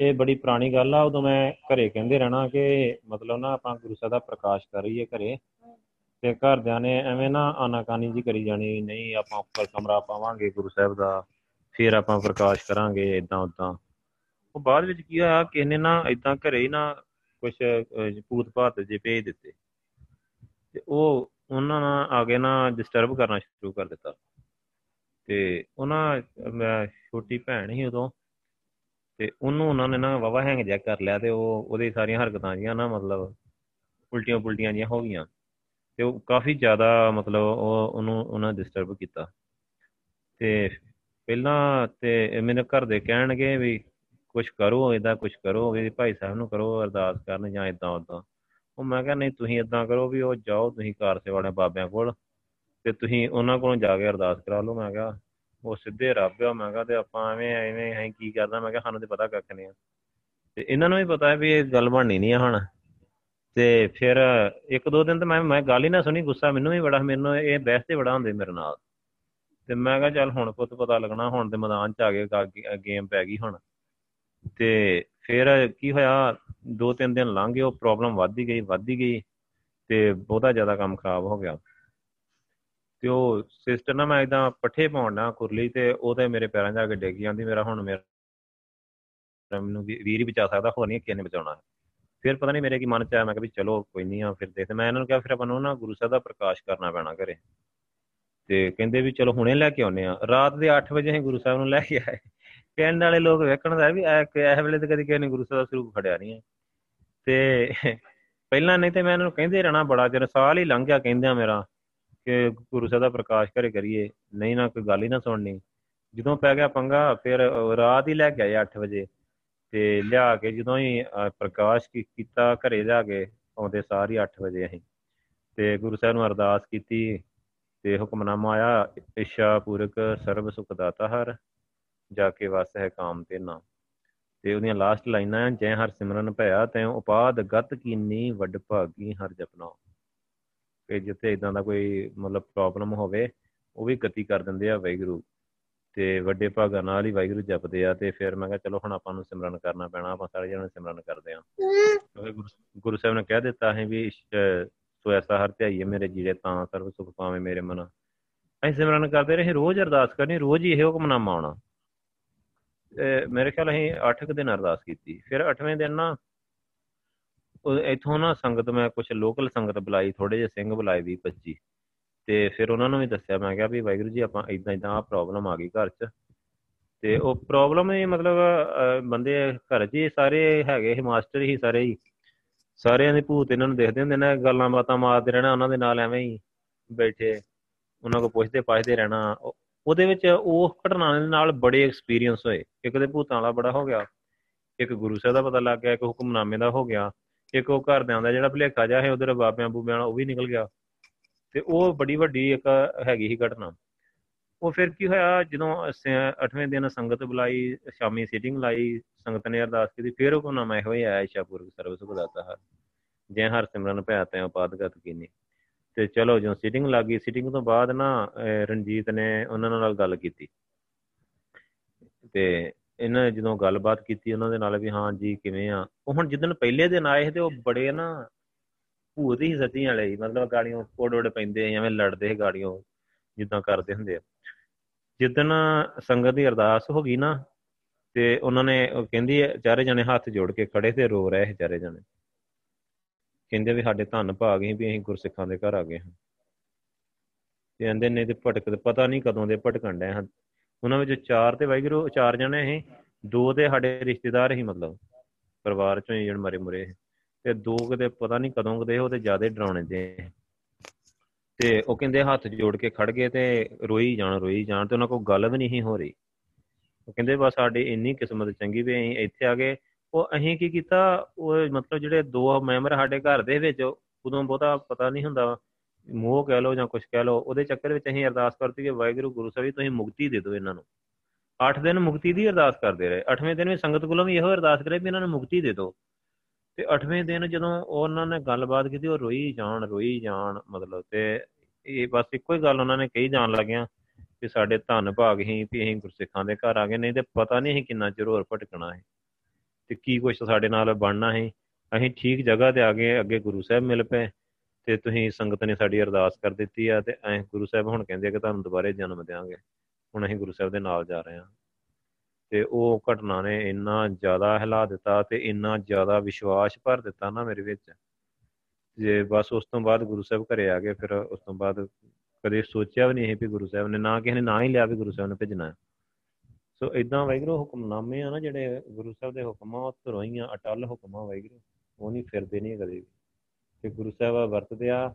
ਇਹ ਬੜੀ ਪੁਰਾਣੀ ਗੱਲ ਆ, ਉਦੋਂ ਮੈਂ ਘਰੇ ਕਹਿੰਦੇ ਰਹਿਣਾ ਕਿ ਮਤਲਬ ਨਾ ਆਪਾਂ ਗੁਰੂ ਸਾਹਿਬ ਦਾ ਪ੍ਰਕਾਸ਼ ਕਰੀਏ ਘਰੇ ਤੇ ਘਰਦਿਆਂ ਨੇ ਐਵੇਂ ਨਾ ਆਨਾਕਾਨੀ ਜੀ ਕਰੀ ਜਾਣੀ, ਨਹੀਂ ਆਪਾਂ ਉੱਪਰ ਕਮਰਾ ਪਾਵਾਂਗੇ ਗੁਰੂ ਸਾਹਿਬ ਦਾ, ਫਿਰ ਆਪਾਂ ਪ੍ਰਕਾਸ਼ ਕਰਾਂਗੇ ਇਦਾਂ ਉਦਾਂ ਉਹ ਬਾਅਦ ਵਿੱਚ ਕੀ ਹੋਇਆ, ਕਿਸੇ ਨੇ ਨਾ ਇਦਾਂ ਘਰੇ ਹੀ ਨਾ ਕੁਝ ਪੂਤ ਭਾਤ ਜੇ ਭੇਜ ਦਿੱਤੇ। ਤੇ ਉਹ, ਉਹਨਾਂ ਨਾਲ ਆ ਕੇ ਨਾ ਡਿਸਟਰਬ ਕਰਨਾ ਸ਼ੁਰੂ ਕਰ ਦਿੱਤਾ। ਤੇ ਉਹਨਾਂ ਮੈਂ ਛੋਟੀ ਭੈਣ ਸੀ ਉਦੋਂ ਤੇ ਉਹਨੂੰ ਉਹਨਾਂ ਨੇ ਨਾ ਵਾਵਾ ਹੈਂਗ ਜਿਆ ਕਰ ਲਿਆ ਤੇ ਉਹ ਉਹਦੇ ਸਾਰੀਆਂ ਹਰਕਤਾਂ ਜੀਆਂ ਨਾ ਮਤਲਬ ਉਲਟੀਆਂ ਪੁਲਟੀਆਂ ਜੀਆਂ ਹੋ ਗਈਆਂ। ਤੇ ਉਹ ਕਾਫੀ ਜ਼ਿਆਦਾ ਮਤਲਬ ਉਹ ਉਹਨੂੰ ਉਹਨਾਂ ਡਿਸਟਰਬ ਕੀਤਾ। ਤੇ ਪਹਿਲਾਂ ਤੇ ਮੇਰੇ ਘਰ ਦੇ ਕਹਿਣਗੇ ਵੀ ਕੁਝ ਕਰੋ ਇਹਦਾ ਕੁਝ ਕਰੋ, ਵੀ ਭਾਈ ਸਾਹਿਬ ਨੂੰ ਕਰੋ, ਅਰਦਾਸ ਕਰਨ ਜਾਂ ਇਦਾਂ ਉਦਾਂ ਉਹ ਮੈਂ ਕਿਹਾ, ਨਹੀਂ, ਤੁਸੀਂ ਇਦਾਂ ਕਰੋ ਵੀ ਉਹ ਜਾਓ, ਤੁਸੀਂ ਕਾਰ ਸੇ ਵਾਲੇ ਬਾਬਿਆਂ ਕੋਲ ਤੇ ਤੁਸੀਂ ਉਹਨਾਂ ਕੋਲੋਂ ਜਾ ਕੇ ਅਰਦਾਸ ਕਰਾ ਲਓ। ਮੈਂ ਕਿਹਾ ਉਹ ਸਿੱਧੇ ਰੱਬ ਆ, ਮੈਂ ਕਿਹਾ ਤੇ ਆਪਾਂ ਐਵੇਂ ਐਵੇਂ ਐਂ ਕੀ ਕਰਦਾ ਮੈਂ ਕਿਹਾ ਸਾਨੂੰ ਤੇ ਪਤਾ ਕੱਖ ਨਹੀਂ ਆ। ਤੇ ਇਹਨਾਂ ਨੂੰ ਵੀ ਪਤਾ ਹੈ ਵੀ ਇਹ ਗੱਲ ਬਣਨੀ ਨਹੀਂ ਆ ਹੁਣ। ਤੇ ਫਿਰ ਇੱਕ ਦੋ ਦਿਨ ਤੇ ਮੈਂ ਮੈਂ ਗੱਲ ਹੀ ਨਾ ਸੁਣੀ, ਗੁੱਸਾ ਮੈਨੂੰ ਵੀ ਬੜਾ, ਮੈਨੂੰ ਇਹ ਬਹਿਸ ਤੇ ਬੜਾ ਹੁੰਦੇ ਮੇਰੇ ਨਾਲ। ਤੇ ਮੈਂ ਕਿਹਾ ਚੱਲ ਹੁਣ ਪੁੱਤ ਪਤਾ ਲੱਗਣਾ, ਹੁਣ ਤੇ ਮੈਦਾਨ ਚ ਆ ਗਏ ਗੇਮ ਪੈ ਗਈ ਹੁਣ। ਤੇ ਫਿਰ ਕੀ ਹੋਇਆ, ਦੋ ਤਿੰਨ ਦਿਨ ਲੰਘ ਗਏ, ਉਹ ਪ੍ਰੋਬਲਮ ਵੱਧਦੀ ਗਈ ਵੱਧਦੀ ਗਈ। ਤੇ ਬਹੁਤਾ ਜ਼ਿਆਦਾ ਕੰਮ ਖਰਾਬ ਹੋ ਗਿਆ। ਤੇ ਉਹ ਸਿਸਟਰ ਨਾ ਮੈਂ ਇਦਾਂ ਪੱਠੇ ਪਾਉਣਾ ਕੁਰਲੀ ਤੇ ਉਹ ਤੇ ਮੇਰੇ ਪੈਰਾਂ 'ਚ ਆ ਕੇ ਡਿੱਗ ਜਾਂਦੀ ਮੇਰਾ ਹੁਣ ਮੇਰਾ ਮੈਨੂੰ ਵੀਰ ਹੀ ਬਚਾ ਸਕਦਾ, ਹੋਰ ਨਹੀਂ ਕਿਹਨੇ ਬਚਾਉਣਾ। ਫਿਰ ਪਤਾ ਨਹੀਂ ਮੇਰੇ ਕੀ ਮਨ 'ਚ ਆਇਆ, ਮੈਂ ਕਿਹਾ ਵੀ ਚਲੋ ਕੋਈ ਨਹੀਂ ਆ, ਫਿਰ ਦੇਖਦੇ, ਮੈਂ ਇਹਨਾਂ ਨੂੰ ਕਿਹਾ ਫਿਰ ਆਪਾਂ ਨੂੰ ਨਾ ਗੁਰੂ ਸਾਹਿਬ ਦਾ ਪ੍ਰਕਾਸ਼ ਕਰਨਾ ਪੈਣਾ ਘਰੇ। ਤੇ ਕਹਿੰਦੇ ਵੀ ਚਲੋ ਹੁਣੇ ਲੈ ਕੇ ਆਉਨੇ ਆ। ਰਾਤ ਦੇ 8 ਵਜੇ ਅਸੀਂ ਗੁਰੂ ਸਾਹਿਬ ਨੂੰ ਲੈ ਕੇ ਆਏ। ਪਿੰਡ ਵਾਲੇ ਲੋਕ ਵੇਖਣ ਦਾ ਵੀ ਇਹ ਵੇਲੇ ਤੇ ਕਦੀ ਕਿਸੇ ਨੇ ਗੁਰੂ ਸਾਹਿਬ ਦਾ ਸਰੂਪ ਖੜਿਆ ਨਹੀਂ ਹੈ ਤੇ ਪਹਿਲਾਂ ਨਹੀਂ ਤੇ ਮੈਂ ਇਹਨਾਂ ਨੂੰ ਕਹਿੰਦੇ ਰਹਿਣਾ ਬੜਾ ਚਿਰ, ਸਾਲ ਹੀ ਲੰਘ ਗਿਆ ਕਹਿੰਦਿਆਂ ਮੇਰਾ। ਕਿ ਗੁਰੂ ਸਾਹਿਬ ਦਾ ਪ੍ਰਕਾਸ਼ ਘਰੇ ਕਰੀਏ, ਨਹੀਂ ਨਾ ਕੋਈ ਗੱਲ ਹੀ ਨਾ ਸੁਣਨੀ। ਜਦੋਂ ਪੈ ਗਿਆ ਪੰਗਾ, ਫਿਰ ਰਾਤ ਹੀ ਲੈ ਕੇ ਆਏ 8 ਵਜੇ ਤੇ ਲਿਆ ਕੇ ਜਦੋਂ ਹੀ ਪ੍ਰਕਾਸ਼ ਕੀਤਾ ਘਰੇ ਲਿਆ ਕੇ, ਆਉਂਦੇ ਸਾਰੀ 8 ਵਜੇ ਅਸੀਂ। ਤੇ ਗੁਰੂ ਸਾਹਿਬ ਨੂੰ ਅਰਦਾਸ ਕੀਤੀ ਤੇ ਹੁਕਮਨਾਮਾ ਆਇਆ ਇਸ਼ਾ ਪੂਰਕ ਸਰਬ ਸੁਖ ਦਾਤਾ ਹਰ ਜਾ ਕੇ ਵਸ ਹੈ ਕਾਮ ਤੇ ਨਾ ਤੇ ਉਹਦੀਆਂ ਲਾਸਟ ਲਾਈਨਾਂ ਜੈ ਹਰ ਸਿਮਰਨ ਭਇਆ, ਤੈ ਉਪਾਦ ਗਤ ਕੀਨੀ, ਵੱਡ ਭਾਗੀ ਹਰ ਜਪਨਾ ਕਿ ਜਿੱਥੇ ਇਦਾਂ ਦਾ ਕੋਈ ਮਤਲਬ ਪ੍ਰੋਬਲਮ ਹੋਵੇ, ਉਹ ਵੀ ਗਤੀ ਕਰ ਦਿੰਦੇ ਆ ਵੈਗਰੂ ਤੇ ਵੱਡੇ ਭਾਗਾਂ ਨਾਲ ਹੀ ਵੈਗਰੂ ਜਪਦੇ ਆ ਤੇ ਫਿਰ ਮੈਂ ਕਿਹਾ ਚਲੋ ਹੁਣ ਆਪਾਂ ਨੂੰ ਸਿਮਰਨ ਕਰਨਾ ਪੈਣਾ, ਆਪਾਂ ਸਾਰੇ ਜਣੇ ਸਿਮਰਨ ਕਰਦੇ ਆ ਗੁਰੂ ਸਾਹਿਬ ਨੇ ਕਹਿ ਦਿੱਤਾ ਹੈ ਵੀ ਸੋ ਐਸਾ ਹਰ ਧਿਆਈਏ ਮੇਰੇ ਜੀੜੇ ਤਾਂ ਸਰਬ ਸੁਖ ਪਾਵੇ ਮੇਰੇ ਮਨ। ਅਸੀਂ ਸਿਮਰਨ ਕਰਦੇ ਰਹੇ, ਰੋਜ਼ ਅਰਦਾਸ ਕਰਨੀ, ਰੋਜ਼ ਹੀ ਇਹ ਹੁਕਮਨਾਮਾ ਆਉਣਾ ਮੇਰੇ ਖਿਆਲ ਅਸੀਂ 8 ਦਿਨ ਅਰਦਾਸ ਕੀਤੀ। ਫਿਰ 8ਵੇਂ ਦਿਨ ਨਾ ਇਥੋਂ ਨਾ ਸੰਗਤ ਮੈਂ ਕੁਝ ਲੋਕਲ ਸੰਗਤ ਬੁਲਾਈ ਥੋੜੇ ਜਿਹੇ ਸਿੰਘ ਬੁਲਾਏ ਵੀ 25 ਤੇ ਫਿਰ ਉਹਨਾਂ ਨੂੰ ਵੀ ਦੱਸਿਆ, ਮੈਂ ਕਿਹਾ ਵੀ ਵਾਹਿਗੁਰੂ ਜੀ, ਆਪਾਂ ਇਦਾਂ ਇਦਾਂ ਆ ਪ੍ਰੋਬਲਮ ਆ ਗਈ ਘਰ 'ਚ। ਤੇ ਉਹ ਪ੍ਰੋਬਲਮ ਇਹ ਮਤਲਬ ਬੰਦੇ ਘਰ 'ਚ ਹੀ ਸਾਰੇ ਹੈਗੇ ਹੀ ਮਾਸਟਰ ਹੀ ਸਾਰੇ ਹੀ। ਸਾਰਿਆਂ ਦੇ ਭੂਤ ਇਹਨਾਂ ਨੂੰ ਦੇਖਦੇ ਹੁੰਦੇ ਨੇ, ਗੱਲਾਂ ਬਾਤਾਂ ਮਾਰਦੇ ਰਹਿਣਾ ਉਹਨਾਂ ਦੇ ਨਾਲ ਐਵੇਂ ਹੀ ਬੈਠੇ, ਉਹਨਾਂ ਕੋ ਪੁੱਛਦੇ ਪਾਛਦੇ ਰਹਿਣਾ। ਉਹਦੇ ਵਿੱਚ ਉਹ ਘਟਨਾ ਦੇ ਨਾਲ ਬੜੇ ਐਕਸਪੀਰੀਅੰਸ ਹੋਏ। ਇੱਕ ਦੇ ਭੂਤਾਂ ਵਾਲਾ ਬੜਾ ਹੋ ਗਿਆ, ਇੱਕ ਗੁਰੂ ਸਾਹਿਬ ਦਾ ਪਤਾ ਲੱਗ ਗਿਆ, ਇੱਕ ਹੁਕਮਨਾਮੇ ਦਾ ਹੋ ਗਿਆ। ਇੱਕ ਉਹ ਘਰਦਿਆਂ ਦਾ ਜਿਹੜਾ ਭਲੇਖਾ ਜਾ ਹੈ ਉਧਰ ਬਾਬਿਆਂ ਬੂਬਿਆਂ ਵਾਲਾ ਉਹ ਵੀ ਨਿਕਲ ਗਿਆ। ਤੇ ਉਹ ਬੜੀ ਵੱਡੀ ਇੱਕ ਹੈਗੀ ਹੀ ਘਟਨਾ। ਉਹ ਫਿਰ ਕੀ ਹੋਇਆ, ਜਦੋਂ 8ਵੇਂ ਦਿਨ ਸੰਗਤ ਬੁਲਾਈ, ਸ਼ਾਮੀ ਸੀਟਿੰਗ ਲਾਈ, ਸੰਗਤ ਨੇ ਅਰਦਾਸ ਕੀਤੀ, ਫਿਰ ਉਹ ਕੋਨਾ ਮੈਂ ਹੋਇਆ ਆਇਸ਼ਾਪੁਰ ਸਰਵ ਸੁਖ ਦਾਤਾ ਹਰ। ਜੈ ਹਰ ਸਿਮਰਨ ਭੈ ਤੈ ਉਪਾਦਗਤ ਕੀਨੀ। ਤੇ ਚਲੋ ਜਦੋਂ ਸੀਟਿੰਗ ਲੱਗੀ ਸੀਟਿੰਗ ਤੋਂ ਬਾਅਦ ਨਾ ਰਣਜੀਤ ਨੇ ਉਹਨਾਂ ਨਾਲ ਗੱਲ ਕੀਤੀ। ਤੇ ਇਹਨਾਂ ਜਦੋਂ ਗੱਲਬਾਤ ਕੀਤੀ ਉਹਨਾਂ ਦੇ ਨਾਲ ਵੀ ਹਾਂ ਜੀ ਕਿਵੇਂ ਆ, ਉਹ ਹੁਣ ਜਿੱਦਣ ਪਹਿਲੇ ਦਿਨ ਆਏ ਤੇ ਉਹ ਬੜੇ ਨਾ ਭੂਤ ਹੀ ਸੱਚੀਆਂ ਵਾਲੇ ਮਤਲਬ ਗਾੜੀਆਂ ਕੋੜ ਕੋੜ ਪੈਂਦੇ ਐਵੇਂ ਲੜਦੇ ਗਾੜੀਆਂ ਜਿੱਦਾਂ ਕਰਦੇ ਹੁੰਦੇ ਆ। ਜਿੱਦਣ ਸੰਗਤ ਦੀ ਅਰਦਾਸ ਹੋ ਗਈ ਨਾ, ਤੇ ਉਹਨਾਂ ਨੇ ਉਹ ਕਹਿੰਦੀ ਚਾਰੇ ਜਣੇ ਹੱਥ ਜੋੜ ਕੇ ਖੜੇ ਤੇ ਰੋ ਰਹੇ ਚਾਰੇ ਜਣੇ। ਕਹਿੰਦੇ ਵੀ ਸਾਡੇ ਧੰਨ ਭਾਗ ਹੀ ਵੀ ਅਸੀਂ ਗੁਰਸਿੱਖਾਂ ਦੇ ਘਰ ਆ ਗਏ ਹਾਂ। ਤੇ ਕਹਿੰਦੇ ਨੇ ਤੇ ਭਟਕ, ਪਤਾ ਨਹੀਂ ਕਦੋਂ ਦੇ ਭਟਕਣ ਡਏ ਹਨ ਉਹਨਾਂ ਵਿੱਚ ਚਾਰ ਤੇ ਵਾਹਿਗੁਰੂ, ਚਾਰ ਜਣੇ ਸੀ, ਦੋ ਤੇ ਸਾਡੇ ਰਿਸ਼ਤੇਦਾਰ ਹੀ ਮਤਲਬ, ਪਰਿਵਾਰ ਚੋਂ ਜਣ ਮਰੇ ਮੁਰੇ ਤੇ ਦੋ ਕਿਤੇ ਪਤਾ ਨਹੀਂ ਕਦੋਂ ਕਦੇ ਉਹ ਤੇ ਜ਼ਿਆਦਾ ਡਰਾਉਣੇ ਦੇ ਤੇ ਉਹ ਕਹਿੰਦੇ ਹੱਥ ਜੋੜ ਕੇ ਖੜ ਗਏ ਤੇ ਰੋਈ ਜਾਣ ਰੋਈ ਜਾਣ ਤੇ ਉਹਨਾਂ ਕੋਲ ਗੱਲ ਵੀ ਨਹੀਂ ਹੋ ਰਹੀ। ਉਹ ਕਹਿੰਦੇ ਬਸ ਸਾਡੀ ਇੰਨੀ ਕਿਸਮਤ ਚੰਗੀ ਵੀ ਅਸੀਂ ਇੱਥੇ ਆ ਗਏ। ਉਹ ਅਸੀਂ ਕੀ ਕੀਤਾ? ਉਹ ਮਤਲਬ ਜਿਹੜੇ ਦੋ ਮੈਂਬਰ ਸਾਡੇ ਘਰ ਦੇ ਵਿੱਚ, ਉਦੋਂ ਬਹੁਤਾ ਪਤਾ ਨਹੀਂ ਹੁੰਦਾ। ਮੋਹ ਕਹਿ ਲਓ ਜਾਂ ਕੁਝ ਕਹਿ ਲਓ, ਉਹਦੇ ਚੱਕਰ ਵਿੱਚ ਅਸੀਂ ਅਰਦਾਸ ਕਰਤੀ ਕਿ ਵਾਹਿਗੁਰੂ, ਗੁਰੂ ਸਾਹਿਬ ਤੁਸੀਂ ਮੁਕਤੀ ਦੇ ਦਿਓ ਇਹਨਾਂ ਨੂੰ। 8 ਦਿਨ ਮੁਕਤੀ ਦੀ ਅਰਦਾਸ ਕਰਦੇ ਰਹੇ। 8ਵੇਂ ਦਿਨ ਵੀ ਸੰਗਤ ਕੋਲੋਂ ਵੀ ਇਹੋ ਅਰਦਾਸ ਕਰੇ ਵੀ ਇਹਨਾਂ ਨੂੰ ਮੁਕਤੀ ਦੇ ਦਿਓ। ਤੇ 8ਵੇਂ ਦਿਨ ਜਦੋਂ ਉਹਨਾਂ ਨੇ ਗੱਲਬਾਤ ਕੀਤੀ, ਉਹ ਰੋਈ ਜਾਣ ਰੋਈ ਜਾਣ ਮਤਲਬ ਤੇ ਇਹ ਬਸ ਇੱਕੋ ਹੀ ਗੱਲ ਉਹਨਾਂ ਨੇ ਕਹੀ ਜਾਣ ਲੱਗਿਆ ਕਿ ਸਾਡੇ ਧੰਨ ਭਾਗ ਹੀ ਵੀ ਅਸੀਂ ਗੁਰਸਿੱਖਾਂ ਦੇ ਘਰ ਆ ਗਏ, ਨਹੀਂ ਤੇ ਪਤਾ ਨਹੀਂ ਸੀ ਕਿੰਨਾ ਚਿਰ ਹੋਰ ਭਟਕਣਾ ਹੈ। ਤੇ ਕੀ ਕੁਛ ਸਾਡੇ ਨਾਲ ਬਣਨਾ ਸੀ ਅਸੀਂ ਠੀਕ ਜਗ੍ਹਾ ਤੇ ਆ ਗਏ, ਅੱਗੇ ਗੁਰੂ ਸਾਹਿਬ ਮਿਲ ਪਏ। ਤੇ ਤੁਸੀਂ ਸੰਗਤ ਨੇ ਸਾਡੀ ਅਰਦਾਸ ਕਰ ਦਿੱਤੀ ਆ ਤੇ ਐ ਗੁਰੂ ਸਾਹਿਬ ਹੁਣ ਕਹਿੰਦੇ ਆ ਕਿ ਤੁਹਾਨੂੰ ਦੁਬਾਰੇ ਜਨਮ ਦੇਵਾਂਗੇ ਹੁਣ ਅਸੀਂ ਗੁਰੂ ਸਾਹਿਬ ਦੇ ਨਾਲ ਜਾ ਰਹੇ ਹਾਂ। ਤੇ ਉਹ ਘਟਨਾ ਨੇ ਇੰਨਾ ਜ਼ਿਆਦਾ ਹਿਲਾ ਦਿੱਤਾ ਤੇ ਇੰਨਾ ਜ਼ਿਆਦਾ ਵਿਸ਼ਵਾਸ ਭਰ ਦਿੱਤਾ ਨਾ ਮੇਰੇ ਵਿੱਚ। ਜੇ ਬਸ ਉਸ ਤੋਂ ਬਾਅਦ ਗੁਰੂ ਸਾਹਿਬ ਘਰੇ ਆ ਗਏ, ਫਿਰ ਉਸ ਤੋਂ ਬਾਅਦ ਕਦੇ ਸੋਚਿਆ ਵੀ ਨਹੀਂ ਸੀ ਵੀ ਗੁਰੂ ਸਾਹਿਬ ਨੇ ਨਾ ਕਿਸੇ ਨੇ ਨਾ ਹੀ ਲਿਆ ਵੀ ਗੁਰੂ ਸਾਹਿਬ ਨੇ ਭੇਜਣਾ। ਹੈ ਸੋ ਇਦਾਂ ਵਾਹਿਗੁਰੂ ਹੁਕਮਨਾਮੇ ਆ ਨਾ ਜਿਹੜੇ ਗੁਰੂ ਸਾਹਿਬ ਦੇ ਹੁਕਮ ਆ ਉਹ ਧਰੋਈਆਂ, ਅਟਲ ਹੁਕਮ ਆ ਵਾਹਿਗੁਰੂ, ਉਹ ਨਹੀਂ ਫਿਰਦੇ ਨਹੀਂ ਕਦੇ ਵੀ। ਤੇ ਗੁਰੂ ਸਾਹਿਬ ਵਰਤਦੇ ਆ।